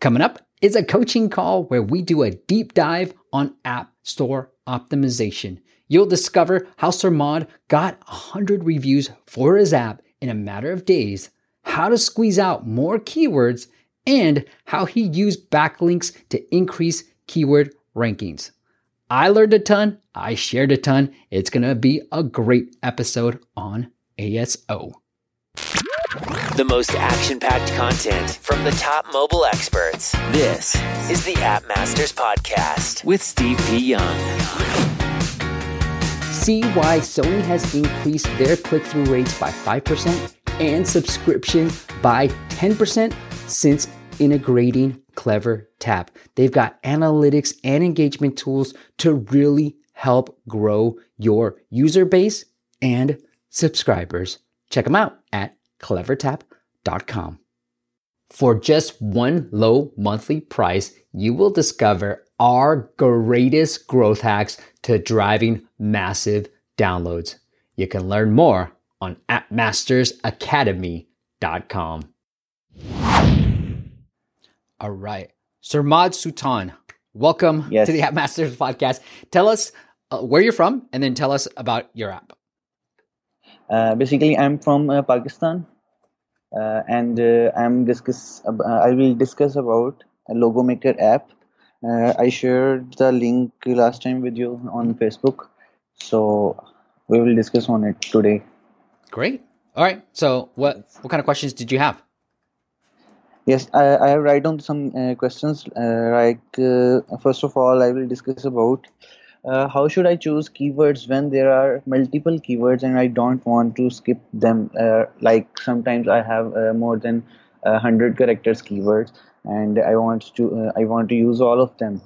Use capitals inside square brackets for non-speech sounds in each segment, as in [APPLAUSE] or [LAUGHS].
Coming up is a coaching call where we do a deep dive on App Store optimization. You'll discover how Sarmad got 100 reviews for his app in a matter of days, how to squeeze out more keywords, and how he used backlinks to increase keyword rankings. I learned a ton, I shared a ton. It's to be a great episode on ASO. The most action packed content from the top mobile experts. This is the App Masters Podcast with Steve P. Young. See why Sony has increased their click through rates by 5% and subscription by 10% since integrating Clever Tap. They've got analytics and engagement tools to really help grow your user base and subscribers. Check them out at clevertap.com. For just one low monthly price, you will discover our greatest growth hacks to driving massive downloads. You can learn more on appmastersacademy.com. All right. Sir Sarmad Sultan, welcome Yes. to the App Masters podcast. Tell us uh, where you're from and then tell us about your app. Uh, basically, I'm from uh, Pakistan, uh, and uh, I'm discuss. Uh, I will discuss about a logo maker app. Uh, I shared the link last time with you on Facebook, so we will discuss on it today. Great. All right. So what what kind of questions did you have? Yes, I, I write down some uh, questions. Uh, like uh, first of all, I will discuss about uh, how should I choose keywords when there are multiple keywords and I don't want to skip them. Uh, like sometimes I have uh, more than a hundred characters keywords and I want to uh, I want to use all of them.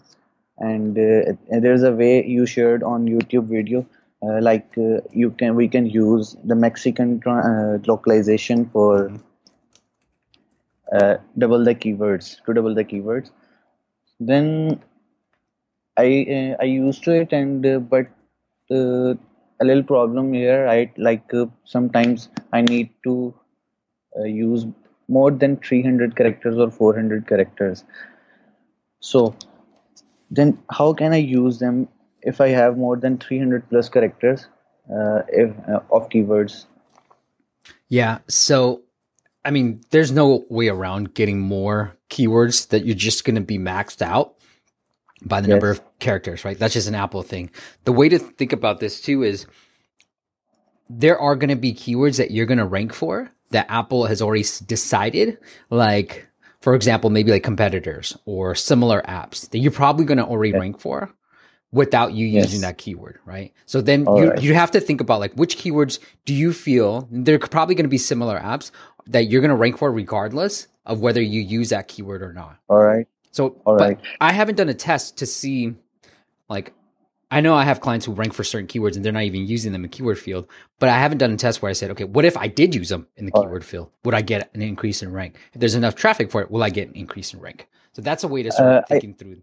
And uh, there's a way you shared on YouTube video. Uh, like uh, you can we can use the Mexican uh, localization for uh, double the keywords to double the keywords then i uh, i used to it and uh, but uh, a little problem here. Right like sometimes i need to use more than 300 characters or 400 characters. So then how can i use them if i have more than 300 plus characters uh, if uh, of keywords? Yeah. So, I mean, there's no way around getting more keywords that you're just going to be maxed out by the number of characters, right? That's just an Apple thing. The way to think about this too is there are going to be keywords that you're going to rank for that Apple has already decided, like, for example, maybe like competitors or similar apps that you're probably going to already rank for without you Yes. using that keyword, right? So then All you, right. you have to think about like which keywords do you feel they're probably going to be similar apps that you're going to rank for regardless of whether you use that keyword or not. all right So, All but. I haven't done a test to see, like, I know I have clients who rank for certain keywords and they're not even using them in keyword field, but I haven't done a test where I said, okay, what if I did use them in the All right. keyword field? Would I get an increase in rank? If there's enough traffic for it, will I get an increase in rank? So that's a way to start Uh, I- thinking through.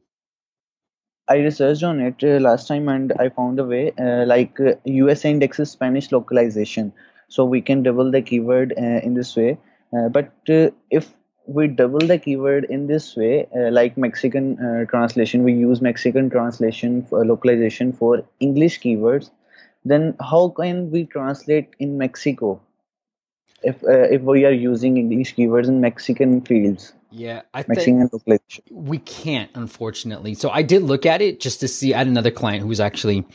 I researched on it uh, last time and I found a way uh, like uh, US indexes Spanish localization. So we can double the keyword uh, in this way. Uh, but uh, if we double the keyword in this way, uh, like Mexican uh, translation, we use Mexican translation for localization for English keywords, then how can we translate in Mexico if uh, if we are using English keywords in Mexican fields, Yeah, I think Mexican localization? we can't, unfortunately. So I did look at it just to see. I had another client who was actually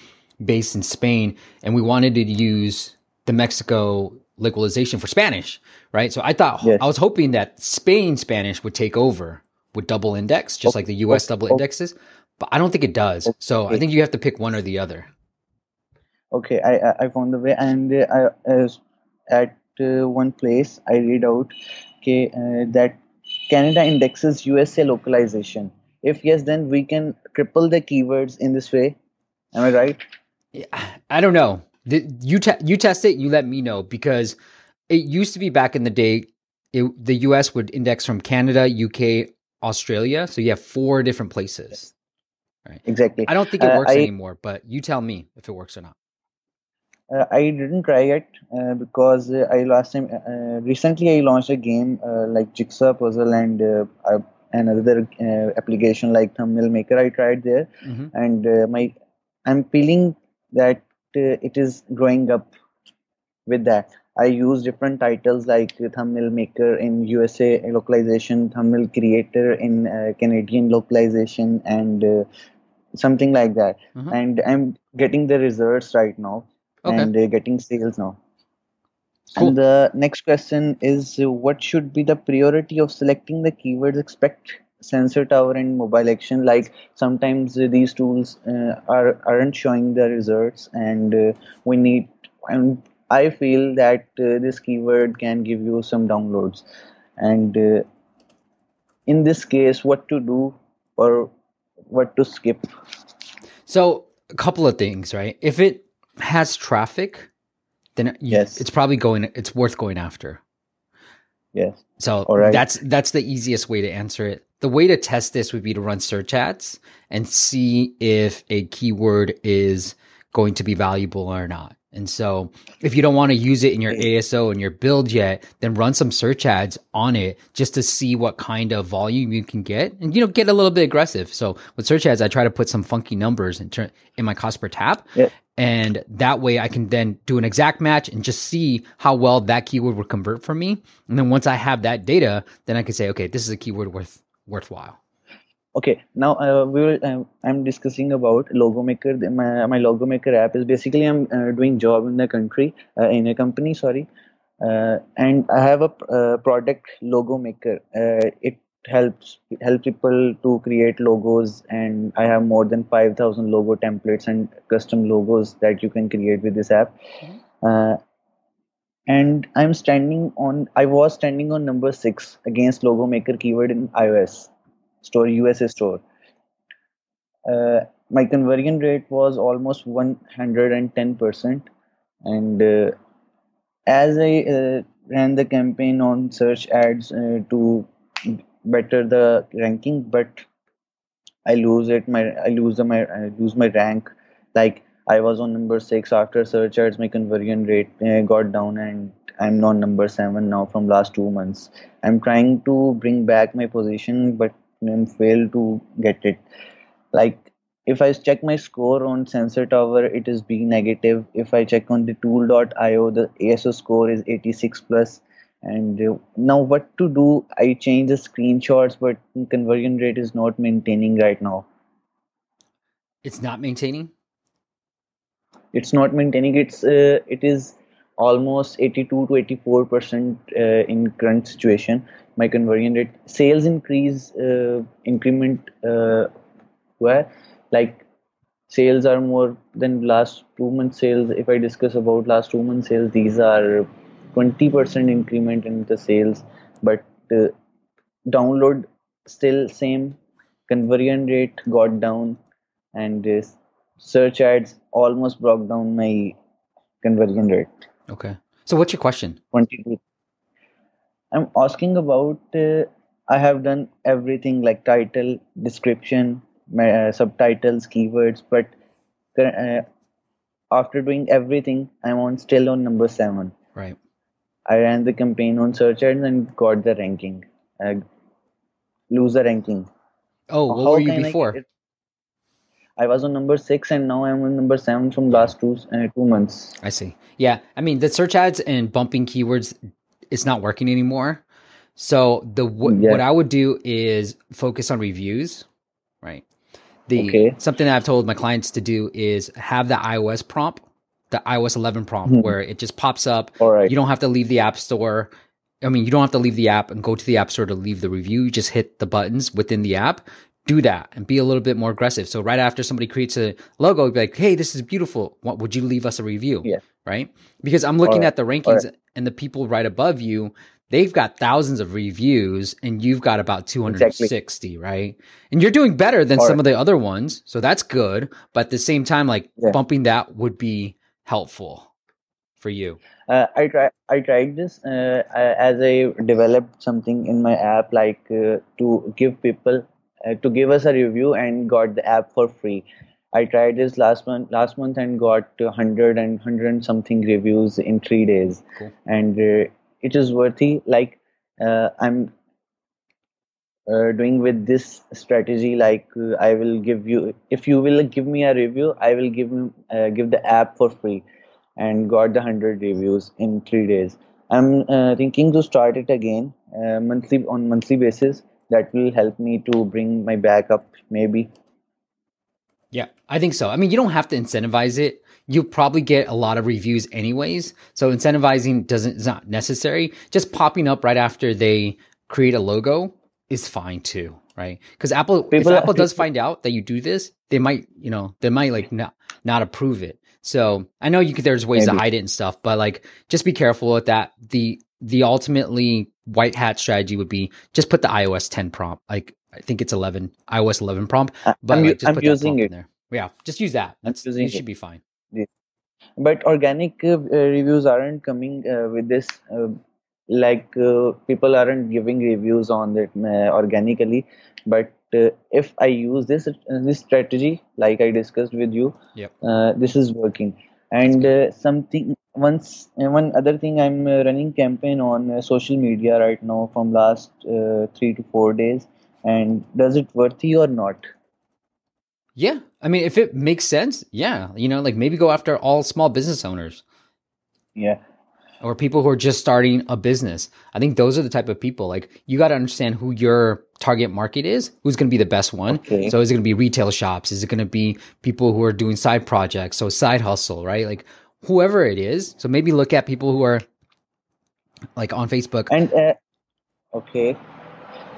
based in Spain, and we wanted to use the Mexico localization for Spanish, right? So I thought Yes. I was hoping that Spain Spanish would take over with double index, just like the U.S. double indexes, but I don't think it does. So I think you have to pick one or the other. Okay, I I- found the way, and I, uh, at uh, one place I read out okay, uh, that Canada indexes USA localization. If yes, then we can triple the keywords in this way. Am I right? Yeah, I don't know. The, you te- you test it. You let me know because it used to be back in the day. It, the U.S. would index from Canada, UK, Australia. So you have four different places. Right. Exactly. I don't think it Uh, works I- anymore, but you tell me if it works or not. Uh, I didn't try it uh, because uh, I last time uh, recently I launched a game uh, like Jigsaw Puzzle and uh, another uh, application like Thumbnail Maker. I tried there, hmm and uh, my I'm feeling that uh, it is growing up with that. I use different titles like Thumbnail Maker in USA localization, Thumbnail Creator in uh, Canadian localization, and uh, something like that. Mhm. And I'm getting the results right now Okay. and uh, getting sales now. Cool. And the next question is what should be the priority of selecting the keywords expect sensor tower and mobile action like sometimes uh, these tools uh, are aren't showing the results and uh, we need and I feel that uh, this keyword can give you some downloads and uh, in this case what to do or what to skip So a couple of things, right? If it has traffic, then you, Yes. it's probably going. It's worth going after. yes So right. that's that's the easiest way to answer it. The way to test this would be to run search ads and see if a keyword is going to be valuable or not. And so if you don't want to use it in your ASO and your build yet, then run some search ads on it just to see what kind of volume you can get and you know get a little bit aggressive. So with search ads, I try to put some funky numbers in ter- in my cost per tap. Yeah. And that way I can then do an exact match and just see how well that keyword would convert for me. And then once I have that data, then I can say, okay, this is a keyword worth worthwhile. Okay, now uh, we will. Uh, I'm discussing about Logo Maker. My, my Logo Maker app is basically I'm uh, doing job in the country uh, in a company. Sorry, uh, and I have a uh, product Logo Maker. Uh, it helps help people to create logos, and I have more than five thousand logo templates and custom logos that you can create with this app. Uh, and I'm standing on. I was standing on number six against Logo Maker keyword in iOS store USA store. Uh, my conversion rate was almost 110%. And uh, as I uh, ran the campaign on search ads uh, to better the ranking, but I lose it. My I lose the, my I lose my rank. Like I was on number six after ads. My conversion rate uh, got down, and I'm on number seven now from last two months. I'm trying to bring back my position, but I'm failed to get it. Like if I check my score on Sensor Tower, it is B negative. If I check on TheTool.io, the ASO score is 86 plus. And uh, now what to do? I change the screenshots, but conversion rate is not maintaining right now. It's not maintaining. It's not maintaining. It's uh, it is almost 82 to 84 percent uh, in current situation. My conversion rate, sales increase, uh, increment, uh, where like sales are more than last two months sales. If I discuss about last two months sales, these are 20 percent increment in the sales, but uh, download still same. Conversion rate got down, and uh, search ads almost broke down my conversion rate. Okay. So what's your question? 22 i'm asking about uh, i have done everything like title description my, uh, subtitles keywords but uh, after doing everything i'm on still on number 7 Right. i ran the campaign on search ads and got the ranking uh, lose the ranking Oh, what How were you I before? I was on number 6 and now i'm on number 7 from last two uh, two months I see. Yeah. I mean, the search ads and bumping keywords, it's not working anymore. So the what, Yeah. what I would do is focus on reviews, right? The Okay. something that I've told my clients to do is have the iOS prompt, the iOS 11 prompt, Mhm. where it just pops up. all right You don't have to leave the app store. I mean, you don't have to leave the app and go to the app store to leave the review. You just hit the buttons within the app. Do that and be a little bit more aggressive. So right after somebody creates a logo, be like, "Hey, this is beautiful. What would you leave us a review?" Yeah. Right? Because I'm looking Alright, at the rankings and the people right above you, they've got thousands of reviews and you've got about 260, right? And you're doing better than some Alright. of the other ones. So that's good. But at the same time, like Yeah. bumping that would be helpful for you. uh, I try I tried this uh, as I developed something in my app like uh, to give people uh, to give us a review and got the app for free. I tried this last month last month and got 100 and 100 and something reviews in three days, and uh, it is worthy. Like uh, I'm uh, doing with this strategy like uh, i will give you if you will give me a review i will give uh, give the app for free and got the 100 reviews in 3 days i'm uh, thinking to start it again uh, monthly on monthly basis that will help me to bring my back up maybe yeah i think so i mean you don't have to incentivize it you'll probably get a lot of reviews anyways so incentivizing doesn't is not necessary just popping up right after they create a logo is fine too, right? Because Apple, People, if Apple does find out that you do this, they might, you know, they might like not not approve it. So I know you could. There's ways maybe. to hide it and stuff, but like just be careful with that. The the ultimately white hat strategy would be just put the iOS 10 prompt. Like I think it's 11 iOS 11 prompt, but I'm, like, just I'm put using it. in there. Yeah, just use that. That's you should be fine. Yeah. But organic uh, reviews aren't coming uh, with this. Uh, like uh, people aren't giving reviews on it uh, organically but uh, if i use this uh, this strategy like i discussed with you yep. Uh, this is working and uh, something once one other thing i'm uh, running campaign on uh, social media right now from last uh, 3 to 4 days and does it worthy or not yeah i mean if it makes sense yeah you know like maybe go after all small business owners yeah or people who are just starting a business. I think those are the type of people. Like you got to understand who your target market is, who's going to be the best one. Okay. So is it going to be retail shops? Is it going to be people who are doing side projects? So side hustle, right? Like whoever it is. So maybe look at people who are like on Facebook. And uh, okay.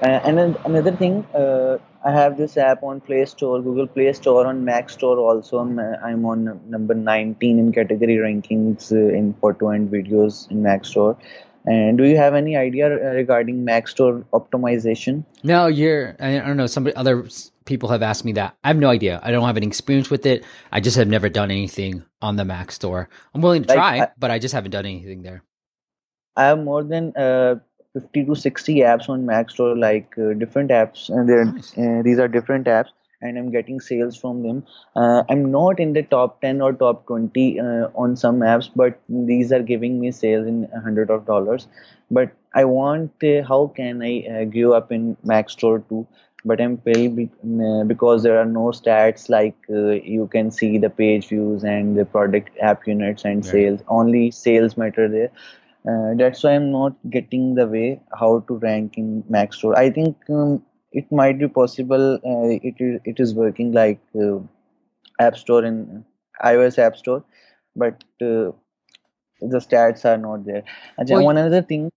Uh, and then another thing, uh, I have this app on Play Store, Google Play Store, on Mac Store also. I'm, I'm on number 19 in category rankings uh, in photo and videos in Mac Store. And do you have any idea uh, regarding Mac Store optimization? No, you're. I don't know. Some other people have asked me that. I have no idea. I don't have any experience with it. I just have never done anything on the Mac Store. I'm willing to like, try, I, but I just haven't done anything there. I have more than uh, 50 to 60 apps on Mac Store, like uh, different apps, and nice. uh, these are different apps, and I'm getting sales from them. Uh, I'm not in the top 10 or top 20 uh, on some apps, but these are giving me sales in hundred of dollars. But I want uh, how can I uh, grow up in Mac Store too? But I'm failed because there are no stats like you can see the page views and the product app units and right. sales. Only sales matter there uh, that's why i'm not getting the way how to rank in mac store i think um, it might be possible uh, it, is, it is working like uh, app store in ios app store but uh, the stats are not there and well, one other thing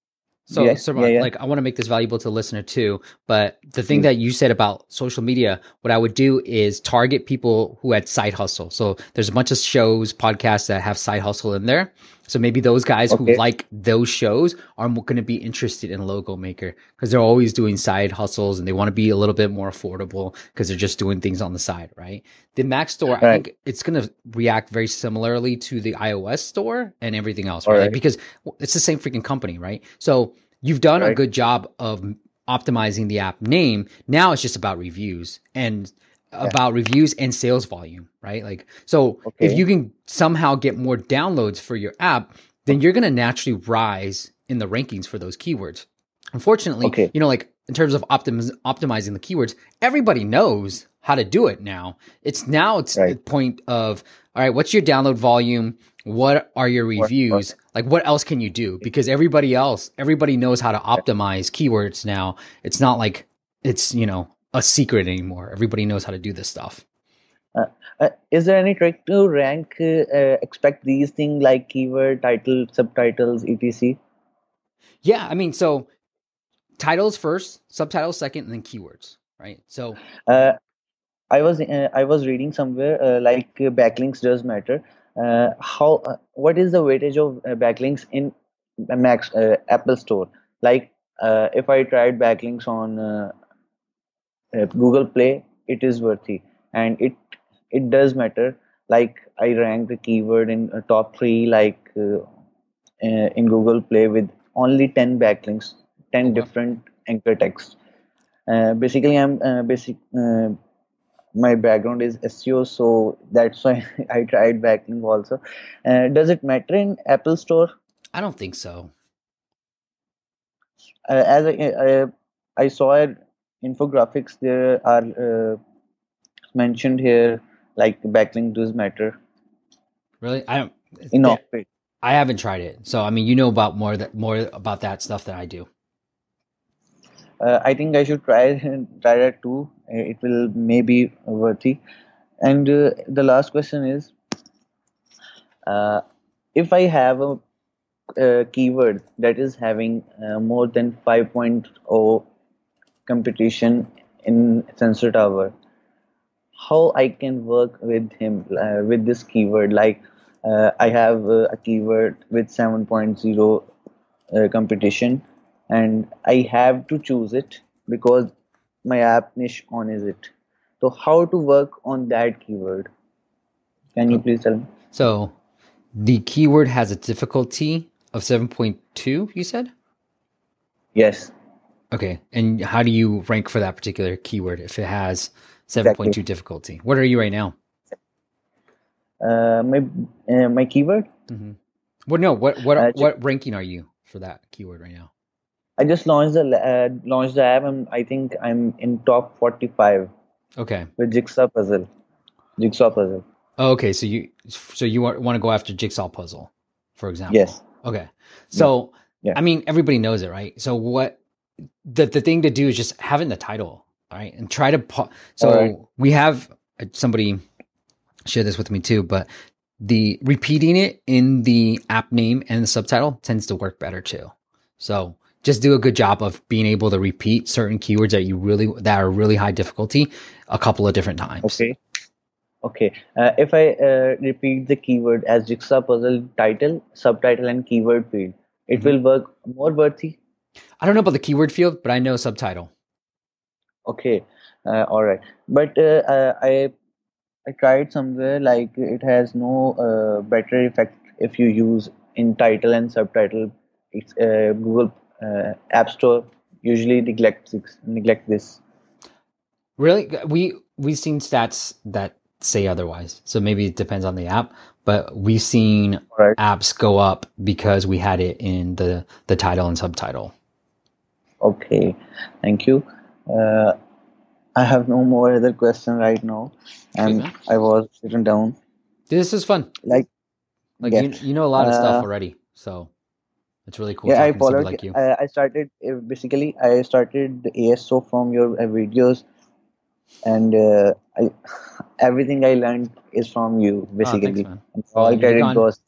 so, yeah, so yeah, yeah. like, I want to make this valuable to the listener too. But the thing mm. that you said about social media, what I would do is target people who had side hustle. So there's a bunch of shows, podcasts that have side hustle in there. So maybe those guys okay. who like those shows are going to be interested in Logo Maker because they're always doing side hustles and they want to be a little bit more affordable because they're just doing things on the side, right? The Mac store, right. I think it's going to react very similarly to the iOS store and everything else, right? right? Because it's the same freaking company, right? So you've done right. a good job of optimizing the app name. Now it's just about reviews and yeah. about reviews and sales volume, right? Like, so okay. if you can somehow get more downloads for your app, then you're going to naturally rise in the rankings for those keywords. Unfortunately, okay. you know, like in terms of optimiz- optimizing the keywords, everybody knows how to do it now. It's now it's right. the point of all right, what's your download volume? What are your reviews? Like what else can you do? Because everybody else, everybody knows how to optimize keywords now. It's not like it's, you know, a secret anymore. Everybody knows how to do this stuff. Uh, uh, is there any trick to rank uh, uh expect these things like keyword title subtitles etc yeah i mean so titles first subtitles second and then keywords right so uh, i was uh, i was reading somewhere like backlinks does matter how what is the weightage of backlinks in max apple store like if i tried backlinks on uh, google play it is worthy and it it does matter like i rank the keyword in uh, top 3 like uh, uh, in google play with only 10 backlinks 10 different anchor texts uh, basically i'm uh, basic my background is SEO, so that's why [LAUGHS] I tried backlink also. does it matter in Apple Store? I don't think so. as I, I saw it infographics there are uh, mentioned here like backlink does matter Really? I don't. in yeah, off-page. I haven't tried it, so I mean, you know about more that more about that stuff than I do. uh, I think I should try [LAUGHS] try that too. It will maybe worthy. And uh, the last question is, uh, if I have a, uh keyword that is having uh, more than 5.0 competition in Sensor Tower, how I can work with him uh, with this keyword? Like uh, I have uh, a keyword with 7.0 uh, competition and I have to choose it because my app niche on is it. So how to work on that keyword? Can you please tell me? So, the keyword has a difficulty of seven point two. You said. Yes, Okay, and how do you rank for that particular keyword if it has seven point two difficulty? What are you right now? uh, my uh, my keyword. What no? What what Uh, what ranking are you for that keyword right now? I just launched the uh, launched the app and I think I'm in top 45 Okay. with Jigsaw Puzzle. Jigsaw Puzzle. Oh, okay. So you so you want, want to go after jigsaw puzzle, for example. Yes. Okay. So Yeah. I mean everybody knows it, right? So what the the thing to do is just in the title, all right? And try to po- so Alright. we have uh, somebody share this with me too, but the repeating it in the app name and the subtitle tends to work better too. So just do a good job of being able to repeat certain keywords that you really that are really high difficulty a couple of different times. Okay. Okay. Uh, if I uh, repeat the keyword as Jigsaw Puzzle title, subtitle, and keyword field, it will work more worthy. I don't know about the keyword field, but I know subtitle. Okay. Uh, all right. But uh, uh, I I tried somewhere like it has no uh, better effect if you use in title and subtitle. It's uh, Google uh, App Store usually neglects neglect this. Really, we we've seen stats that say otherwise. So maybe it depends on the app, but we've seen Right. apps go up because we had it in the the title and subtitle. Okay. Thank you. Uh, I have no more other question right now, and man. I was written down This is fun. like Like Yeah. you, you know a lot of stuff Uh, already, so it's really cool yeah i talking to somebody followed like you. I, I started uh, basically i started the aso from your uh, videos and uh, I, everything i learned is from you Oh, basically thanks. And Well, all credit goes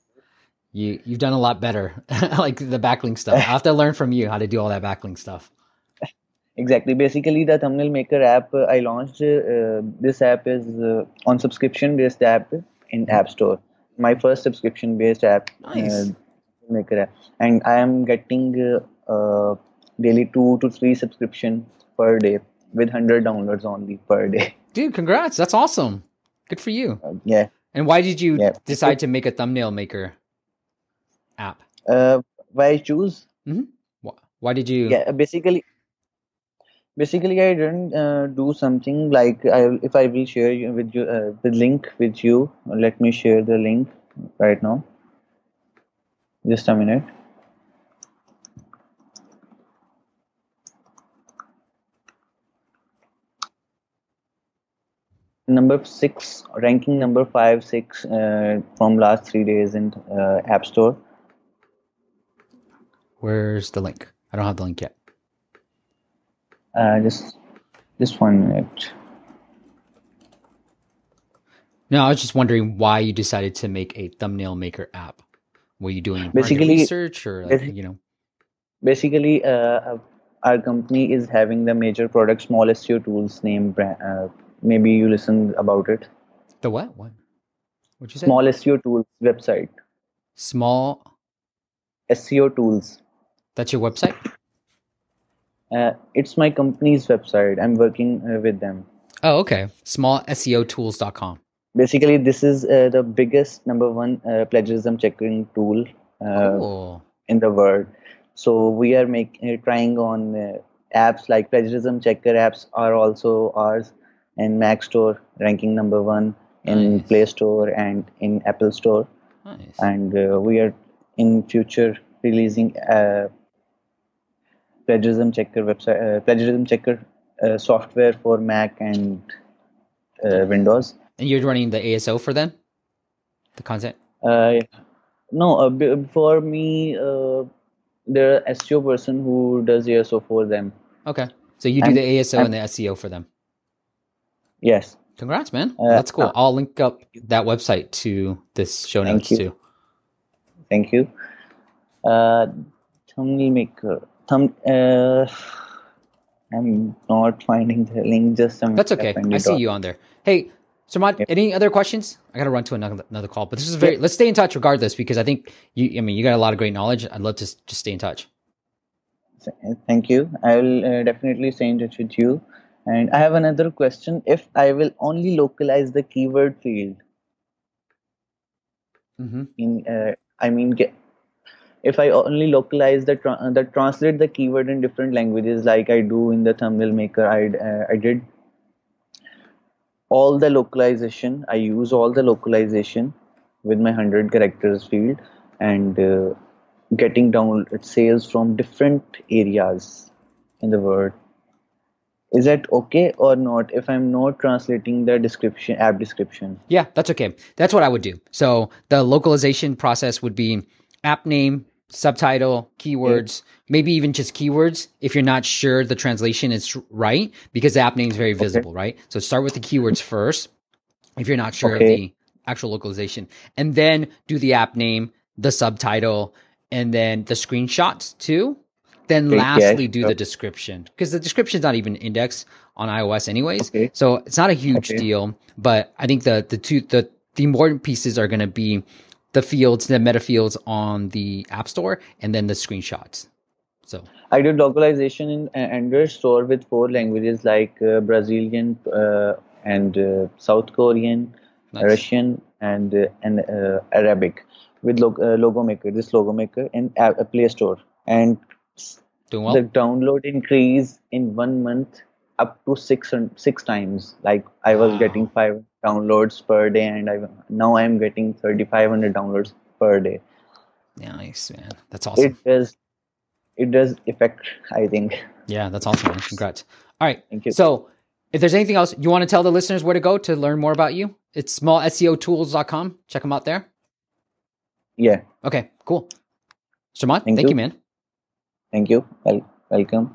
You you've done a lot better, [LAUGHS] like the backlink stuff. I have to learn from you how to do all that backlink stuff. exactly basically the thumbnail maker app uh, i launched uh, this app is uh, on subscription based app in app store my first subscription based app Nice. uh, maker app and i am getting uh, uh, daily two to three subscription per day with 100 downloads only per day [LAUGHS] Dude, congrats! That's awesome. Good for you. Uh, yeah And why did you Yeah. decide to make a thumbnail maker app? uh, why I choose Wh- Why did you? yeah basically basically i didn't uh, do something like i if i will share you with you uh, the link with you let me share the link right now just a minute number six ranking number five six uh, from last three days in uh, app store Where's the link? I don't have the link yet. uh, just just one minute No, I was just wondering why you decided to make a thumbnail maker app. Were you doing Basically- research or like, you know? basically uh, our company is having the major product small SEO tools name brand uh, maybe you listened about it The what? What? What'd you say? small SEO tools website Small. SEO tools That's your website. uh, it's my company's website I'm working uh, with them Oh, okay. SmallSEOtools.com. basically this is uh, the biggest number one uh, plagiarism checking tool uh, in the world. So we are making uh, trying on uh, apps like plagiarism checker apps are also ours in Mac Store ranking number one in Nice. Play Store and in Apple Store Nice. and uh, we are in future releasing uh, plagiarism checker website uh, plagiarism checker uh, software for Mac and uh, Windows. And you're running the ASO for them, the content. Uh, no, uh, b- for me, uh, the SEO person who does ASO for them. Okay, so you do I'm- the ASO I'm- and the SEO for them. Yes. Congrats, man. That's cool. I'll link up that website to this show Thank notes you. too. Thank you. Uh, thumbnail maker. Thumb. Uh, I'm not finding the link. Just a minute. That's okay. I see you on there. Hey, Samad, any other questions? I got to run to another another call, but this is very. Let's stay in touch regardless because I think you. I mean, you got a lot of great knowledge. I'd love to just stay in touch. Thank you. I will uh, definitely stay in touch with you. And I have another question. If I will only localize the keyword field hmm in, uh, I mean, get, if I only localize the tra- the translate the keyword in different languages, like I do in the thumbnail maker, I uh, I did all the localization. I use all the localization with my hundred characters field and uh, getting down sales from different areas in the world. Is that okay or not? If I'm not translating the description, app description. Yeah, that's okay. That's what I would do. So the localization process would be app name, subtitle, keywords, maybe even just keywords if you're not sure the translation is right because the app name is very visible, right? So start with the keywords first if you're not sure of the actual localization and then do the app name, the subtitle, and then the screenshots too. Then Okay, lastly do the description because the description's not even indexed on iOS anyways. Okay. So it's not a huge Okay. deal, but I think the the two the the important pieces are going to be the fields, the meta fields on the App Store, and then the screenshots. So I did localization in Android store with four languages like uh, Brazilian uh, and uh, South Korean, nice. Russian, and uh, and uh, Arabic with log- uh, Logo Maker. This Logo Maker in a- Play Store, and well. the download increase in one month up to six hun- six times. Like I was Wow. getting five downloads per day, and I now I am getting thirty five hundred downloads per day. nice man, that's awesome. It does it does affect. I think. yeah, that's awesome. Man. Congrats. All right. Thank you. So if there's anything else you want to tell the listeners where to go to learn more about you, it's smallseotools.com. Check them out there. Yeah. Okay, cool. Shamant, Thank thank you, you. man. Thank you. Well, welcome.